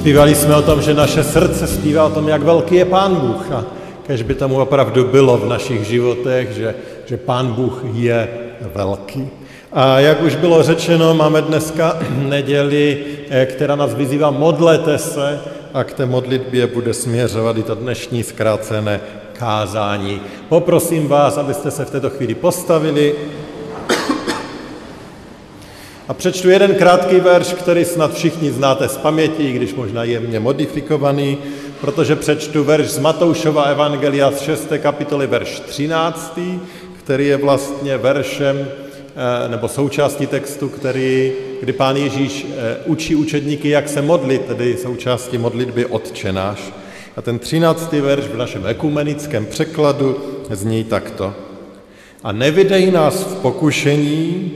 Zpívali jsme o tom, že naše srdce zpívá o tom, jak velký je Pán Bůh. A kež by tomu opravdu bylo v našich životech, že, že Pán Bůh je velký. A jak už bylo řečeno, máme dneska neděli, eh, která nás vyzývá modlete se a k té modlitbě bude směřovat i to dnešní zkrácené kázání. Poprosím vás, abyste se v této chvíli postavili a přečtu jeden krátký verš, který snad všichni znáte z paměti, i když možná jemně modifikovaný, protože přečtu verš z Matoušova Evangelia z 6. kapitoly, verš 13., který je vlastně veršem eh, nebo součástí textu, který, kdy pán Ježíš eh, učí učedníky, jak se modlit, tedy součástí modlitby Otčenáš. A ten 13. verš v našem ekumenickém překladu zní takto. A nevydej nás v pokušení,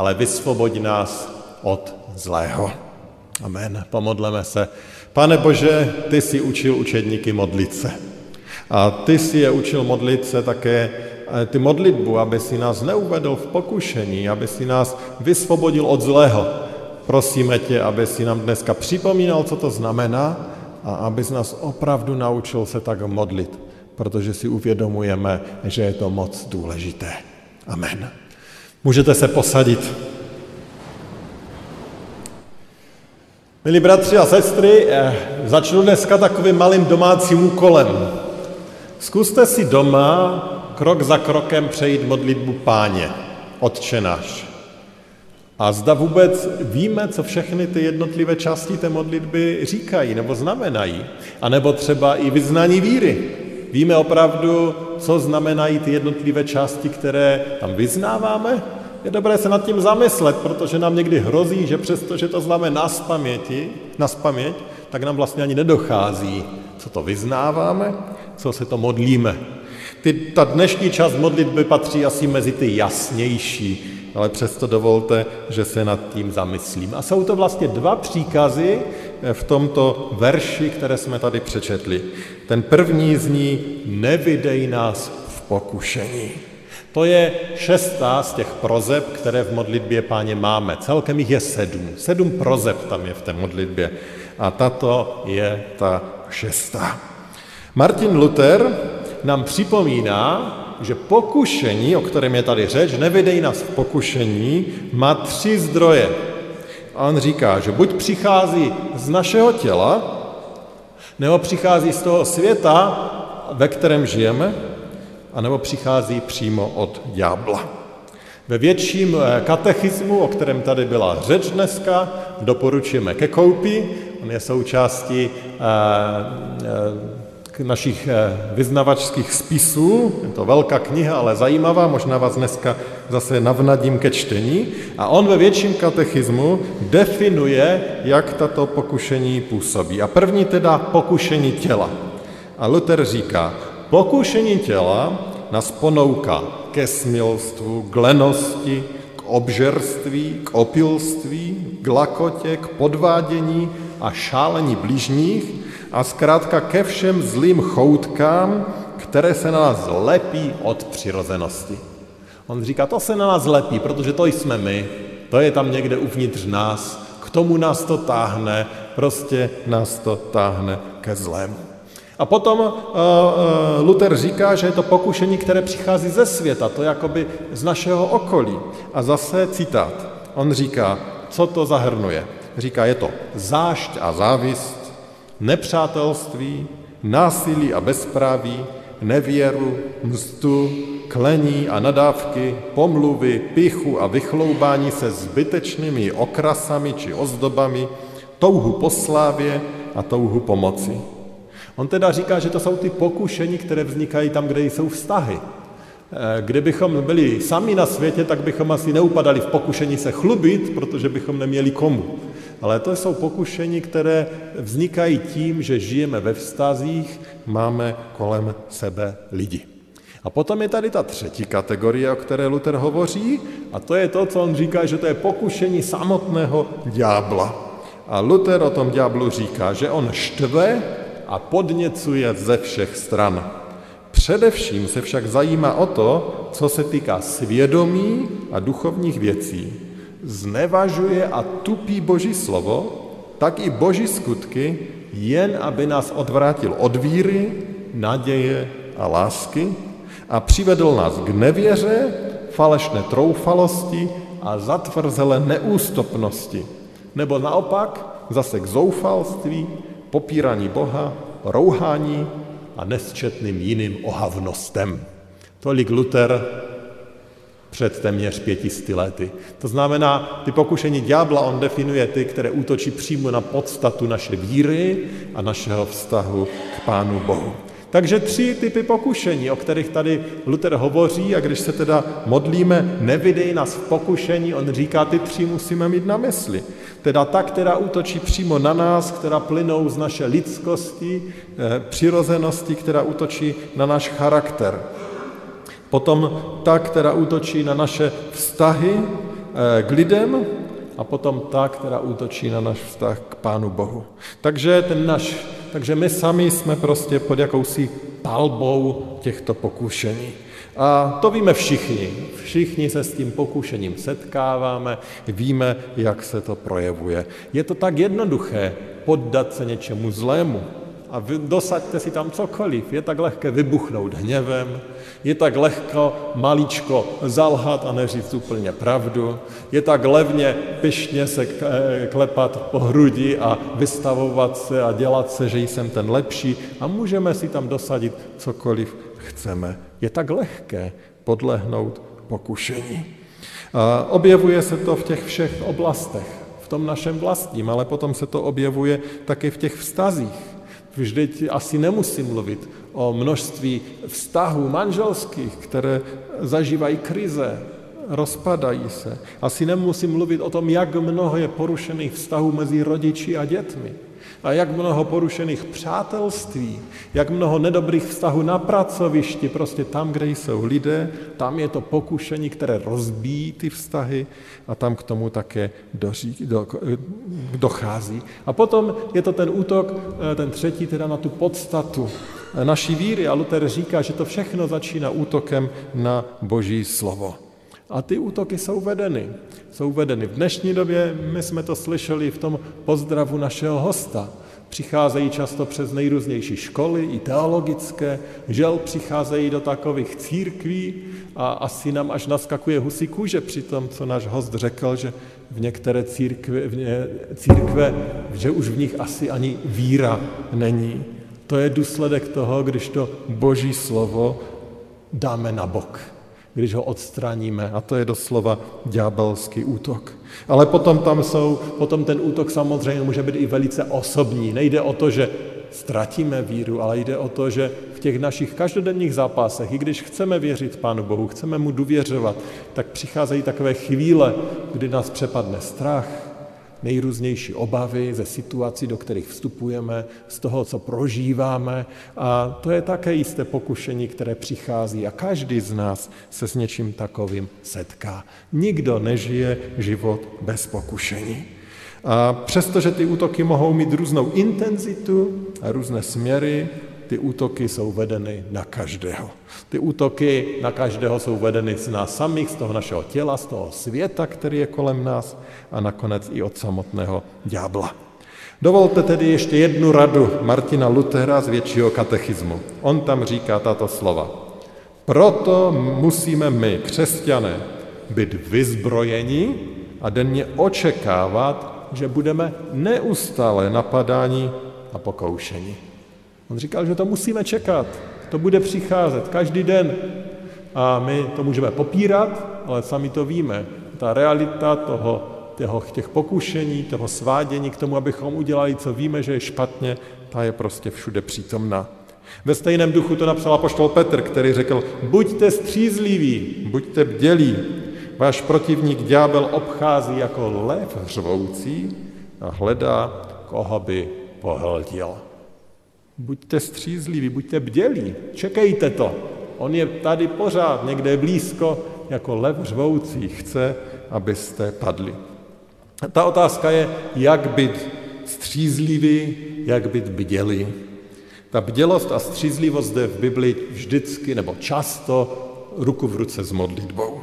ale vysvoboď nás od zlého. Amen. Pomodleme se. Pane Bože, ty jsi učil učedníky modlit se. A ty jsi je učil modlit se také eh, ty modlitbu, aby si nás neuvedl v pokušení, aby si nás vysvobodil od zlého. Prosíme tě, aby si nám dneska připomínal, co to znamená a aby nás opravdu naučil se tak modlit, protože si uvědomujeme, že je to moc důležité. Amen. Můžete se posadit. Milí bratři a sestry, eh, začnu dneska takovým malým domácím úkolem. Zkuste si doma krok za krokem přejít modlitbu páně, odčenáš. A zda vůbec víme, co všechny ty jednotlivé části té modlitby říkají nebo znamenají. A nebo třeba i vyznání víry. Víme opravdu, co znamenají ty jednotlivé části, které tam vyznáváme? Je dobré se nad tím zamyslet, protože nám někdy hrozí, že přesto, že to známe na spaměti, na spaměť, tak nám vlastně ani nedochází, co to vyznáváme, co se to modlíme. Ty, ta dnešní část modlitby patří asi mezi ty jasnější, ale přesto dovolte, že se nad tím zamyslím. A jsou to vlastně dva příkazy v tomto verši, které jsme tady přečetli. Ten první zní, nevydej nás v pokušení. To je šestá z těch prozeb, které v modlitbě páně máme. Celkem jich je sedm. Sedm prozeb tam je v té modlitbě. A tato je ta šestá. Martin Luther nám připomíná, že pokušení, o kterém je tady řeč, nevedej nás v pokušení, má tři zdroje. A on říká, že buď přichází z našeho těla, nebo přichází z toho světa, ve kterém žijeme, anebo přichází přímo od ďábla. Ve větším eh, katechismu, o kterém tady byla řeč dneska, doporučujeme ke koupi. On je součástí eh, eh, našich vyznavačských spisů. Je to velká kniha, ale zajímavá, možná vás dneska zase navnadím ke čtení. A on ve větším katechismu definuje, jak tato pokušení působí. A první teda pokušení těla. A Luther říká, Pokušení těla nás ponouká ke smilstvu, k lenosti, k obžerství, k opilství, k lakotě, k podvádění a šálení blížních a zkrátka ke všem zlým choutkám, které se na nás lepí od přirozenosti. On říká, to se na nás lepí, protože to jsme my, to je tam někde uvnitř nás, k tomu nás to táhne, prostě nás to táhne ke zlému. A potom uh, Luther říká, že je to pokušení, které přichází ze světa, to jakoby z našeho okolí. A zase citát. On říká, co to zahrnuje. Říká, je to zášť a závist, nepřátelství, násilí a bezpráví, nevěru, mzdu, klení a nadávky, pomluvy, pichu a vychloubání se zbytečnými okrasami či ozdobami, touhu po slávě a touhu pomoci. On teda říká, že to jsou ty pokušení, které vznikají tam, kde jsou vztahy. Eh, kdybychom byli sami na světě, tak bychom asi neupadali v pokušení se chlubit, protože bychom neměli komu. Ale to jsou pokušení, které vznikají tím, že žijeme ve vztazích, máme kolem sebe lidi. A potom je tady ta třetí kategorie, o které Luther hovoří, a to je to, co on říká, že to je pokušení samotného ďábla. A Luther o tom ďáblu říká, že on štve a podněcuje ze všech stran. Především se však zajímá o to, co se týká svědomí a duchovních věcí. Znevažuje a tupí Boží slovo, tak i Boží skutky, jen aby nás odvrátil od víry, naděje a lásky a přivedl nás k nevěře, falešné troufalosti a zatvrzelé neústupnosti. Nebo naopak zase k zoufalství, popírání Boha, rouhání a nesčetným jiným ohavnostem. Tolik Luther před téměř pětisty lety. To znamená, ty pokušení ďábla on definuje ty, které útočí přímo na podstatu naše víry a našeho vztahu k Pánu Bohu. Takže tři typy pokušení, o kterých tady Luther hovoří a když se teda modlíme, nevidej nás v pokušení, on říká, ty tři musíme mít na mysli. Teda ta, která útočí přímo na nás, která plynou z naše lidskosti, eh, přirozenosti, která útočí na náš charakter. Potom ta, která útočí na naše vztahy eh, k lidem a potom ta, která útočí na náš vztah k Pánu Bohu. Takže ten náš takže my sami jsme prostě pod jakousi palbou těchto pokušení. A to víme všichni. Všichni se s tím pokušením setkáváme, víme, jak se to projevuje. Je to tak jednoduché poddat se něčemu zlému a dosaďte si tam cokoliv. Je tak lehké vybuchnout hněvem, je tak lehko maličko zalhat a neříct úplně pravdu, je tak levně pyšně se eh, klepat po hrudi a vystavovat se a dělat se, že jsem ten lepší a můžeme si tam dosadit cokoliv chceme. Je tak lehké podlehnout pokušení. A objevuje se to v těch všech oblastech, v tom našem vlastním, ale potom se to objevuje taky v těch vztazích Vždyť asi nemusím mluvit o množství vztahů manželských, které zažívají krize, rozpadají se. Asi nemusím mluvit o tom, jak mnoho je porušených vztahů mezi rodiči a dětmi. A jak mnoho porušených přátelství, jak mnoho nedobrých vztahů na pracovišti, prostě tam, kde jsou lidé, tam je to pokušení, které rozbíjí ty vztahy a tam k tomu také doří, do, dochází. A potom je to ten útok, eh, ten třetí, teda na tu podstatu naší víry. A Luther říká, že to všechno začíná útokem na Boží slovo. A ty útoky jsou vedeny. Jsou vedeny v dnešní době, my jsme to slyšeli v tom pozdravu našeho hosta. Přicházejí často přes nejrůznější školy, i teologické, žel přicházejí do takových církví a asi nám až naskakuje husí kůže při tom, co náš host řekl, že v některé církve, v ně, církve, že už v nich asi ani víra není. To je důsledek toho, když to boží slovo dáme na bok když ho odstraníme. A to je doslova ďábelský útok. Ale potom tam jsou, potom ten útok samozřejmě může být i velice osobní. Nejde o to, že ztratíme víru, ale jde o to, že v těch našich každodenních zápasech, i když chceme věřit Pánu Bohu, chceme mu důvěřovat, tak přicházejí takové chvíle, kdy nás přepadne strach, nejrůznější obavy ze situací, do kterých vstupujeme, z toho, co prožíváme. A to je také jisté pokušení, které přichází a každý z nás se s něčím takovým setká. Nikdo nežije život bez pokušení. A přestože ty útoky mohou mít různou intenzitu a různé směry, ty útoky jsou vedeny na každého. Ty útoky na každého jsou vedeny z nás samých, z toho našeho těla, z toho světa, který je kolem nás a nakonec i od samotného ďábla. Dovolte tedy ještě jednu radu Martina Lutera z většího katechismu. On tam říká tato slova. Proto musíme my, křesťané, být vyzbrojeni a denně očekávat, že budeme neustále napadáni a pokoušeni. On říkal, že to musíme čekat, to bude přicházet každý den. A my to můžeme popírat, ale sami to víme. Ta realita toho, toho, těch pokušení, toho svádění k tomu, abychom udělali, co víme, že je špatně, ta je prostě všude přítomná. Ve stejném duchu to napsal apoštol Petr, který řekl, buďte střízliví, buďte bdělí, váš protivník ďábel obchází jako lev řvoucí, a hledá, koho by pohltil. Buďte střízliví, buďte bdělí, čekejte to. On je tady pořád, někde blízko, jako lev řvoucí, chce, abyste padli. Ta otázka je, jak být střízlivý, jak být bdělý. Ta bdělost a střízlivost jde v Bibli vždycky nebo často ruku v ruce s modlitbou.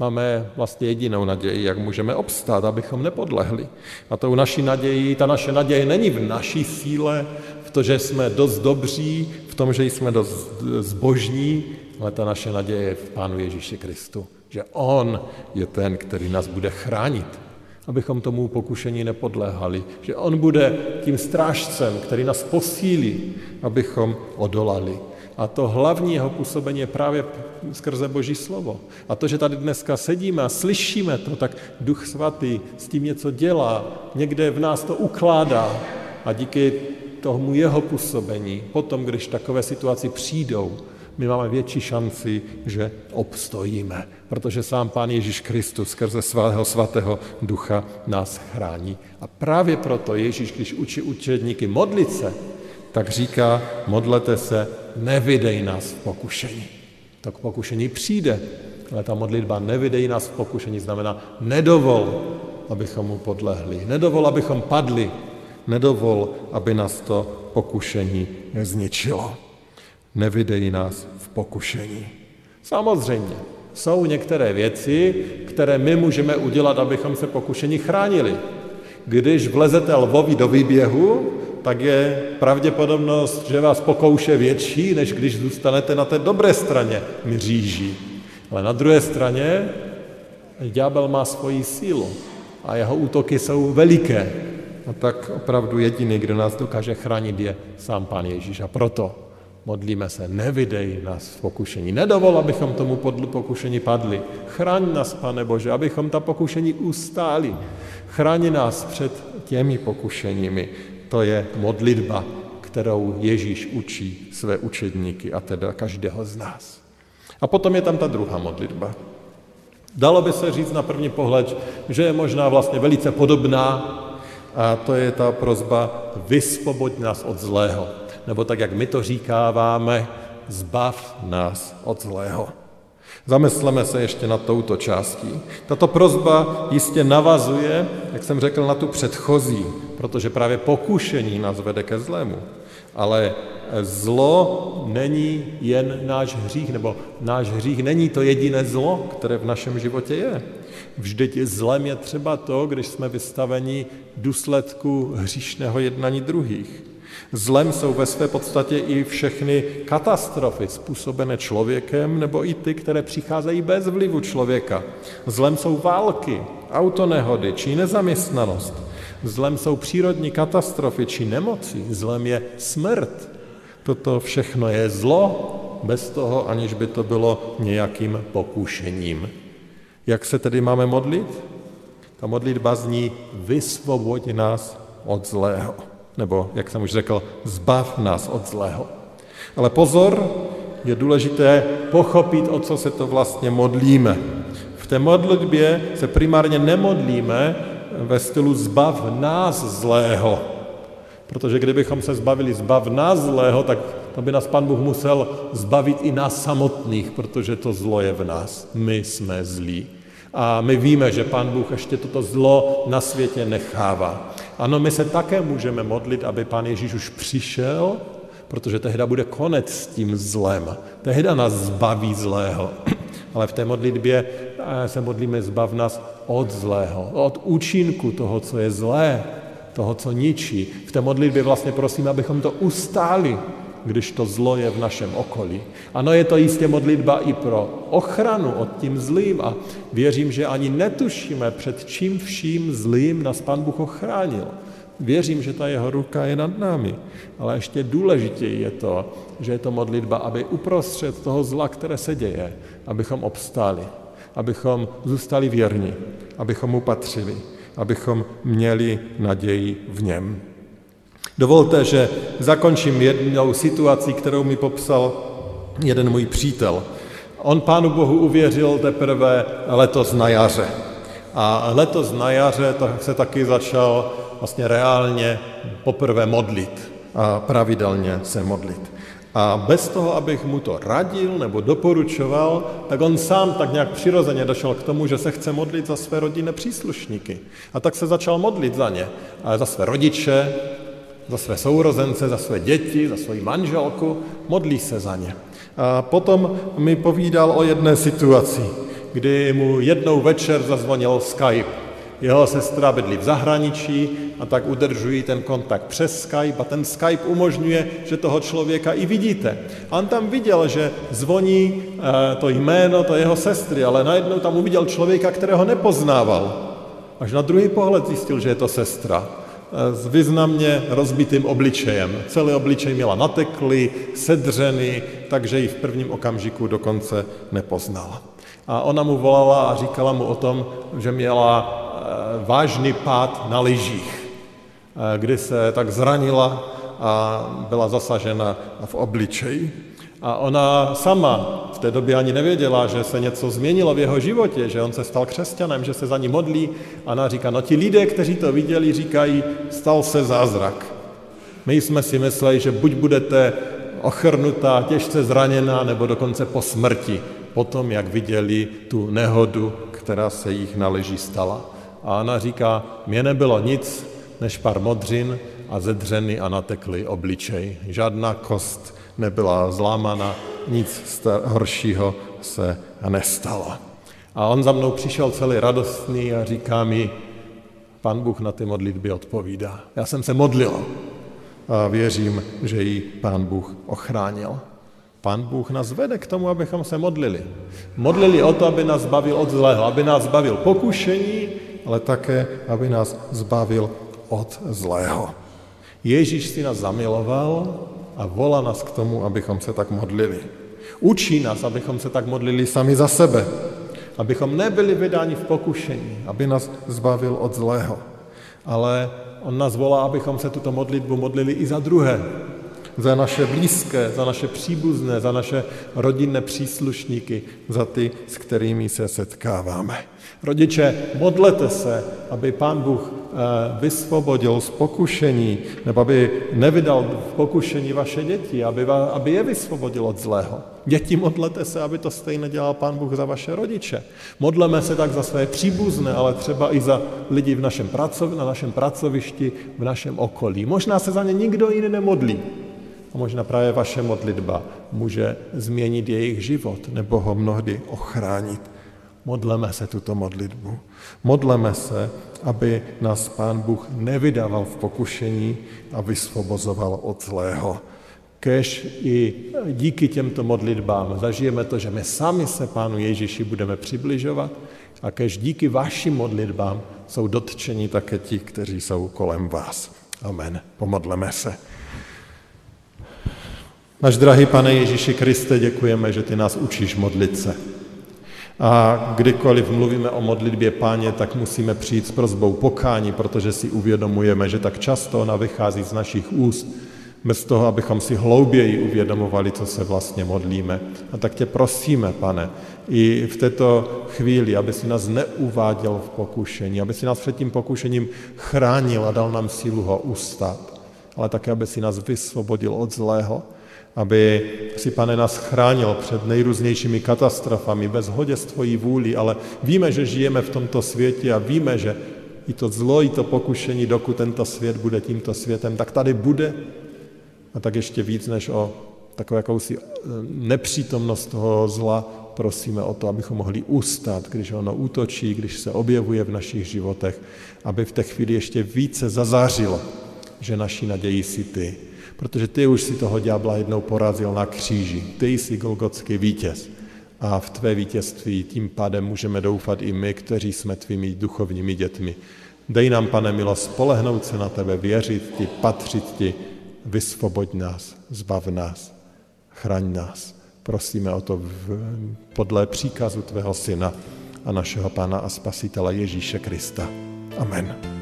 Máme vlastně jedinou naději, jak můžeme obstát, abychom nepodlehli. A tou naší naději, ta naše naděje není v naší síle, v to, že jsme dost dobří, v tom, že jsme dost zbožní, ale ta naše naděje je v Pánu Ježíši Kristu. Že On je ten, který nás bude chránit, abychom tomu pokušení nepodléhali. Že On bude tím strážcem, který nás posílí, abychom odolali. A to hlavní jeho působení je právě skrze Boží slovo. A to, že tady dneska sedíme a slyšíme to, tak Duch Svatý s tím něco dělá, někde v nás to ukládá a díky tomu jeho působení, potom, když takové situaci přijdou, my máme větší šanci, že obstojíme, protože sám Pán Ježíš Kristus skrze svého svatého ducha nás chrání. A právě proto Ježíš, když učí učedníky modlit se, tak říká, modlete se, nevydej nás v pokušení. Tak pokušení přijde, ale ta modlitba nevydej nás v pokušení znamená nedovol, abychom mu podlehli, nedovol, abychom padli, nedovol, aby nás to pokušení zničilo. Nevydej nás v pokušení. Samozřejmě, jsou některé věci, které my můžeme udělat, abychom se pokušení chránili. Když vlezete lvovi do výběhu, tak je pravděpodobnost, že vás pokouše větší, než když zůstanete na té dobré straně mříží. Ale na druhé straně ďábel má svoji sílu a jeho útoky jsou veliké. A tak opravdu jediný, kdo nás dokáže chránit, je sám Pán Ježíš. A proto modlíme se, nevydej nás v pokušení. Nedovol, abychom tomu pokušení padli. Chraň nás, Pane Bože, abychom ta pokušení ustáli. Chraň nás před těmi pokušeními, to je modlitba, kterou Ježíš učí své učedníky a teda každého z nás. A potom je tam ta druhá modlitba. Dalo by se říct na první pohled, že je možná vlastně velice podobná a to je ta prozba vysvoboď nás od zlého. Nebo tak, jak my to říkáváme, zbav nás od zlého. Zamysleme se ještě na touto částí. Tato prozba jistě navazuje, jak jsem řekl, na tu předchozí, protože právě pokušení nás vede ke zlému. Ale zlo není jen náš hřích, nebo náš hřích není to jediné zlo, které v našem životě je. Vždyť zlem je třeba to, když jsme vystaveni důsledku hříšného jednání druhých. Zlem jsou ve své podstatě i všechny katastrofy způsobené člověkem nebo i ty, které přicházejí bez vlivu člověka. Zlem jsou války, autonehody či nezaměstnanost. Zlem jsou přírodní katastrofy či nemoci. Zlem je smrt. Toto všechno je zlo, bez toho, aniž by to bylo nějakým pokušením. Jak se tedy máme modlit? Ta modlitba zní vysvoboď nás od zlého nebo, jak jsem už řekl, zbav nás od zlého. Ale pozor, je důležité pochopit, o co se to vlastně modlíme. V té modlitbě se primárně nemodlíme ve stylu zbav nás zlého. Protože kdybychom se zbavili zbav nás zlého, tak to by nás Pan Bůh musel zbavit i nás samotných, protože to zlo je v nás. My jsme zlí. A my víme, že Pan Bůh ještě toto zlo na světě nechává. Ano, my se také můžeme modlit, aby Pán Ježíš už přišel, protože tehda bude konec s tím zlem. Tehda nás zbaví zlého. Ale v té modlitbě eh, se modlíme zbav nás od zlého, od účinku toho, co je zlé, toho, co ničí. V té modlitbě vlastně prosím, abychom to ustáli, když to zlo je v našem okolí. Ano, je to jistě modlitba i pro ochranu od tím zlým a věřím, že ani netušíme, před čím vším zlým nás Pan Bůh ochránil. Věřím, že ta jeho ruka je nad námi, ale ještě důležitěji je to, že je to modlitba, aby uprostřed toho zla, které se děje, abychom obstáli, abychom zůstali věrni, abychom mu patřili, abychom měli naději v něm. Dovolte, že zakončím jednou situací, kterou mi popsal jeden můj přítel. On Pánu Bohu uvěřil teprve letos na jaře. A letos na jaře se taky začal vlastně reálně poprvé modlit a pravidelně se modlit. A bez toho, abych mu to radil nebo doporučoval, tak on sám tak nějak přirozeně došel k tomu, že se chce modlit za své rodinné příslušníky. A tak se začal modlit za ně. A za své rodiče, za své sourozence, za své děti, za svoji manželku, modlí se za ně. A potom mi povídal o jedné situaci, kdy mu jednou večer zazvonil Skype jeho sestra bydlí v zahraničí a tak udržují ten kontakt přes Skype a ten Skype umožňuje, že toho člověka i vidíte. A on tam viděl, že zvoní eh, to jméno, to jeho sestry, ale najednou tam uviděl člověka, kterého nepoznával. Až na druhý pohled zjistil, že je to sestra s významně rozbitým obličejem. Celý obličej měla nateklý, sedřený, takže ji v prvním okamžiku dokonce nepoznala. A ona mu volala a říkala mu o tom, že měla vážný pád na lyžích, eh, kdy se tak zranila a byla zasažena v obličeji. A ona sama v té době ani nevěděla, že se něco změnilo v jeho životě, že on se stal křesťanem, že se za ní modlí. A ona říká, no ti lidé, kteří to viděli, říkají, stal se zázrak. My jsme si mysleli, že buď budete ochrnutá, těžce zraněná, nebo dokonce po smrti, potom, jak viděli tu nehodu, která se jich na leží stala. A ona říká, mě nebylo nic, než pár modřin a zedřený a nateklý obličej. Žádná kost nebyla zlámana, nic horšího se nestalo. A on za mnou přišel celý radostný a říká mi, pan Bůh na ty modlitby odpovídá. Já jsem se modlil a věřím, že ji pán Bůh ochránil. Pán Bůh nás vede k tomu, abychom se modlili. Modlili o to, aby nás zbavil od zlého, aby nás zbavil pokušení, ale také, aby nás zbavil od zlého. Ježíš si nás zamiloval a volá nás k tomu, abychom se tak modlili. Učí nás, abychom se tak modlili sami za sebe, abychom nebyli vydáni v pokušení, aby nás zbavil od zlého. Ale on nás volá, abychom se tuto modlitbu modlili i za druhé, za naše blízké, za naše příbuzné, za naše rodinné příslušníky, za ty, s kterými se setkáváme. Rodiče, modlete se, aby Pán Bůh eh, vysvobodil z pokušení, nebo aby nevydal v pokušení vaše děti, aby, aby je vysvobodil od zlého. Děti, modlete se, aby to stejně dělal Pán Bůh za vaše rodiče. Modleme se tak za své příbuzné, ale třeba i za lidi v našem pracov, na našem pracovišti, v našem okolí. Možná se za ně nikdo jiný nemodlí, a možná právě vaše modlitba může změnit jejich život nebo ho mnohdy ochránit. Modleme se tuto modlitbu. Modleme se, aby nás Pán Bůh nevydával v pokušení a vysvobozoval od zlého. Kež i díky těmto modlitbám zažijeme to, že my sami se Pánu Ježíši budeme přibližovat a kež díky vašim modlitbám jsou dotčeni také ti, kteří jsou kolem vás. Amen. Pomodleme se. Náš drahý pane Ježíši Kriste, děkujeme, že ty nás učíš modlit se. A kdykoliv mluvíme o modlitbě páně, tak musíme přijít s prozbou pokání, protože si uvědomujeme, že tak často ona vychází z našich úst, bez toho, abychom si hlouběji uvědomovali, co se vlastně modlíme. A tak tě prosíme, pane, i v této chvíli, aby si nás neuváděl v pokušení, aby si nás před tím pokušením chránil a dal nám sílu ho ustát, ale také, aby si nás vysvobodil od zlého, aby si, pane, nás chránil před nejrůznějšími katastrofami, bez hodě s tvojí vůli, ale víme, že žijeme v tomto světě a víme, že i to zlo, i to pokušení, dokud tento svět bude tímto světem, tak tady bude. A tak ještě víc než o takovou jakousi eh, nepřítomnost toho zla prosíme o to, abychom mohli ustát, když ono útočí, když se objevuje v našich životech, aby v té chvíli ještě více zazářilo, že naší naději si ty protože ty už si toho ďábla jednou porazil na kříži. Ty jsi golgotský vítěz. A v tvé vítězství tím pádem můžeme doufat i my, kteří jsme tvými duchovními dětmi. Dej nám, pane milo, spolehnout se na tebe, věřit ti, patřit ti, vysvoboď nás, zbav nás, chraň nás. Prosíme o to v, podle příkazu tvého syna a našeho Pána a Spasitele Ježíše Krista. Amen.